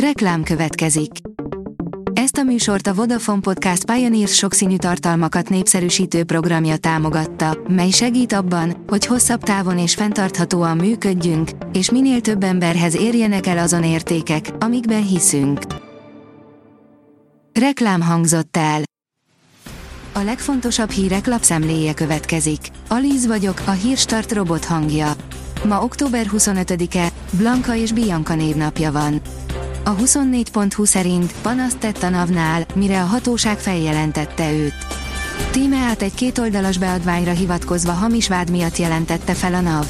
Reklám következik. Ezt a műsort a Vodafone Podcast Pioneers sokszínű tartalmakat népszerűsítő programja támogatta, mely segít abban, hogy hosszabb távon és fenntarthatóan működjünk, és minél több emberhez érjenek el azon értékek, amikben hiszünk. Reklám hangzott el. A legfontosabb hírek lapszemléje következik. Alíz vagyok, a hírstart robot hangja. Ma október 25-e, Blanka és Bianca névnapja van. A 24.20 szerint panaszt tett a NAV-nál, mire a hatóság feljelentette őt. Tíme át egy kétoldalas beadványra hivatkozva hamis vád miatt jelentette fel a NAV.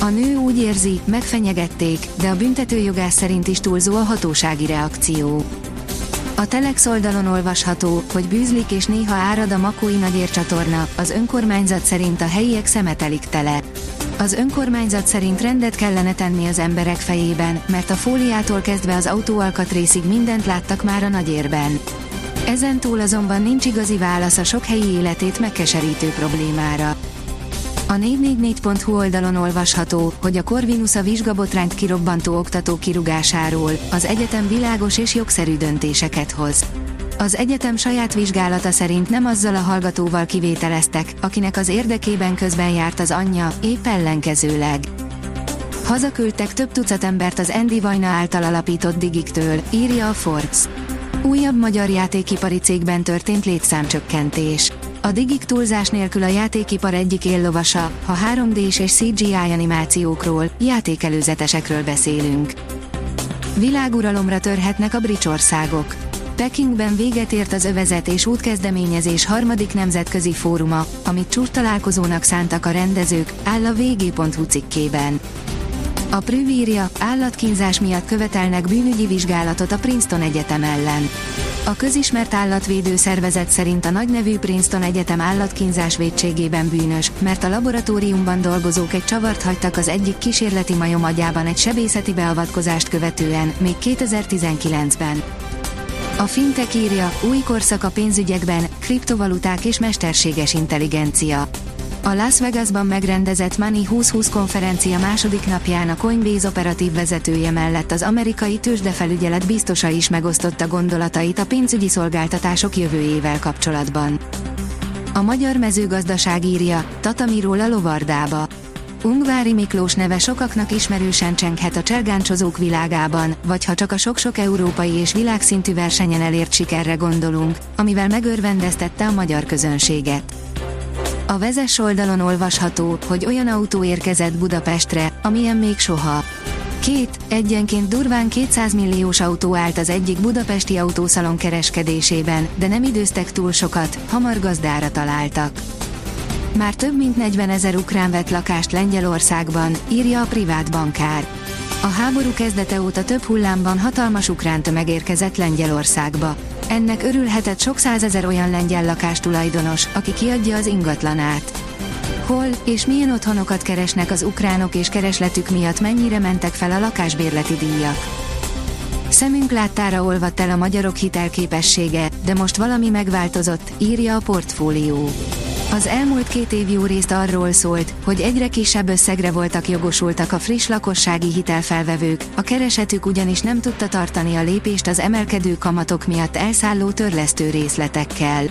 A nő úgy érzi, megfenyegették, de a büntetőjogás szerint is túlzó a hatósági reakció. A Telex oldalon olvasható, hogy bűzlik és néha árad a Makói Nagyér csatorna, az önkormányzat szerint a helyiek szemetelik tele. Az önkormányzat szerint rendet kellene tenni az emberek fejében, mert a fóliától kezdve az autóalkatrészig mindent láttak már a nagyérben. Ezen túl azonban nincs igazi válasz a sok helyi életét megkeserítő problémára. A 444.hu oldalon olvasható, hogy a Corvinus a vizsgabotrányt kirobbantó oktató kirugásáról, az egyetem világos és jogszerű döntéseket hoz. Az egyetem saját vizsgálata szerint nem azzal a hallgatóval kivételeztek, akinek az érdekében közben járt az anyja, épp ellenkezőleg. Hazaküldtek több tucat embert az Andy Vajna által alapított Digiktől, írja a Forbes. Újabb magyar játékipari cégben történt létszámcsökkentés. A Digik túlzás nélkül a játékipar egyik éllovasa, ha 3D-s és CGI animációkról, játékelőzetesekről beszélünk. Világuralomra törhetnek a bricsországok. Pekingben véget ért az övezet és útkezdeményezés harmadik nemzetközi fóruma, amit csúcstalálkozónak szántak a rendezők, áll a vg.hu cikkében. A Prüv írja, állatkínzás miatt követelnek bűnügyi vizsgálatot a Princeton Egyetem ellen. A közismert állatvédő szervezet szerint a nagynevű Princeton Egyetem állatkínzás védségében bűnös, mert a laboratóriumban dolgozók egy csavart hagytak az egyik kísérleti majom agyában egy sebészeti beavatkozást követően, még 2019-ben. A Fintech írja, új korszak a pénzügyekben, kriptovaluták és mesterséges intelligencia. A Las Vegasban megrendezett Money 2020 konferencia második napján a Coinbase operatív vezetője mellett az amerikai tőzsdefelügyelet biztosa is megosztotta gondolatait a pénzügyi szolgáltatások jövőjével kapcsolatban. A magyar mezőgazdaság írja, Tatamiról a lovardába. Ungvári Miklós neve sokaknak ismerősen csenghet a csergáncsozók világában, vagy ha csak a sok-sok európai és világszintű versenyen elért sikerre gondolunk, amivel megörvendeztette a magyar közönséget. A vezes oldalon olvasható, hogy olyan autó érkezett Budapestre, amilyen még soha. Két, egyenként durván 200 milliós autó állt az egyik budapesti autószalon kereskedésében, de nem időztek túl sokat, hamar gazdára találtak. Már több mint 40 ezer ukrán vett lakást Lengyelországban, írja a privát bankár. A háború kezdete óta több hullámban hatalmas ukrán tömeg érkezett Lengyelországba. Ennek örülhetett sok százezer olyan lengyel lakástulajdonos, aki kiadja az ingatlanát. Hol és milyen otthonokat keresnek az ukránok és keresletük miatt mennyire mentek fel a lakásbérleti díjak. Szemünk láttára olvadt el a magyarok hitelképessége, de most valami megváltozott, írja a portfólió. Az elmúlt két év jó részt arról szólt, hogy egyre kisebb összegre voltak jogosultak a friss lakossági hitelfelvevők, a keresetük ugyanis nem tudta tartani a lépést az emelkedő kamatok miatt elszálló törlesztő részletekkel.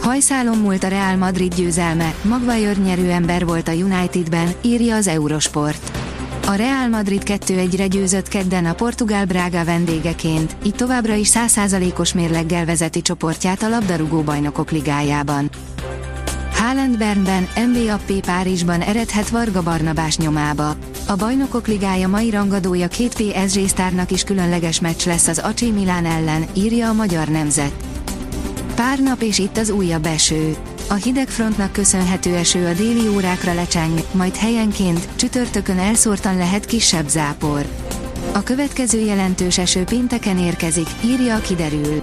Hajszálon múlt a Real Madrid győzelme, Maguire nyerő ember volt a Unitedben, írja az Eurosport. A Real Madrid 2-1-re győzött kedden a Portugál Braga vendégeként, így továbbra is 100%-os mérleggel vezeti csoportját a labdarúgó bajnokok ligájában. Haaland Bernben, MBAP Párizsban eredhet Varga Barnabás nyomába. A Bajnokok Ligája mai rangadója két PSG sztárnak is különleges meccs lesz az AC Milán ellen, írja a Magyar Nemzet. Pár nap és itt az újabb eső. A hidegfrontnak köszönhető eső a déli órákra lecseng, majd helyenként, csütörtökön elszórtan lehet kisebb zápor. A következő jelentős eső pénteken érkezik, írja a kiderül.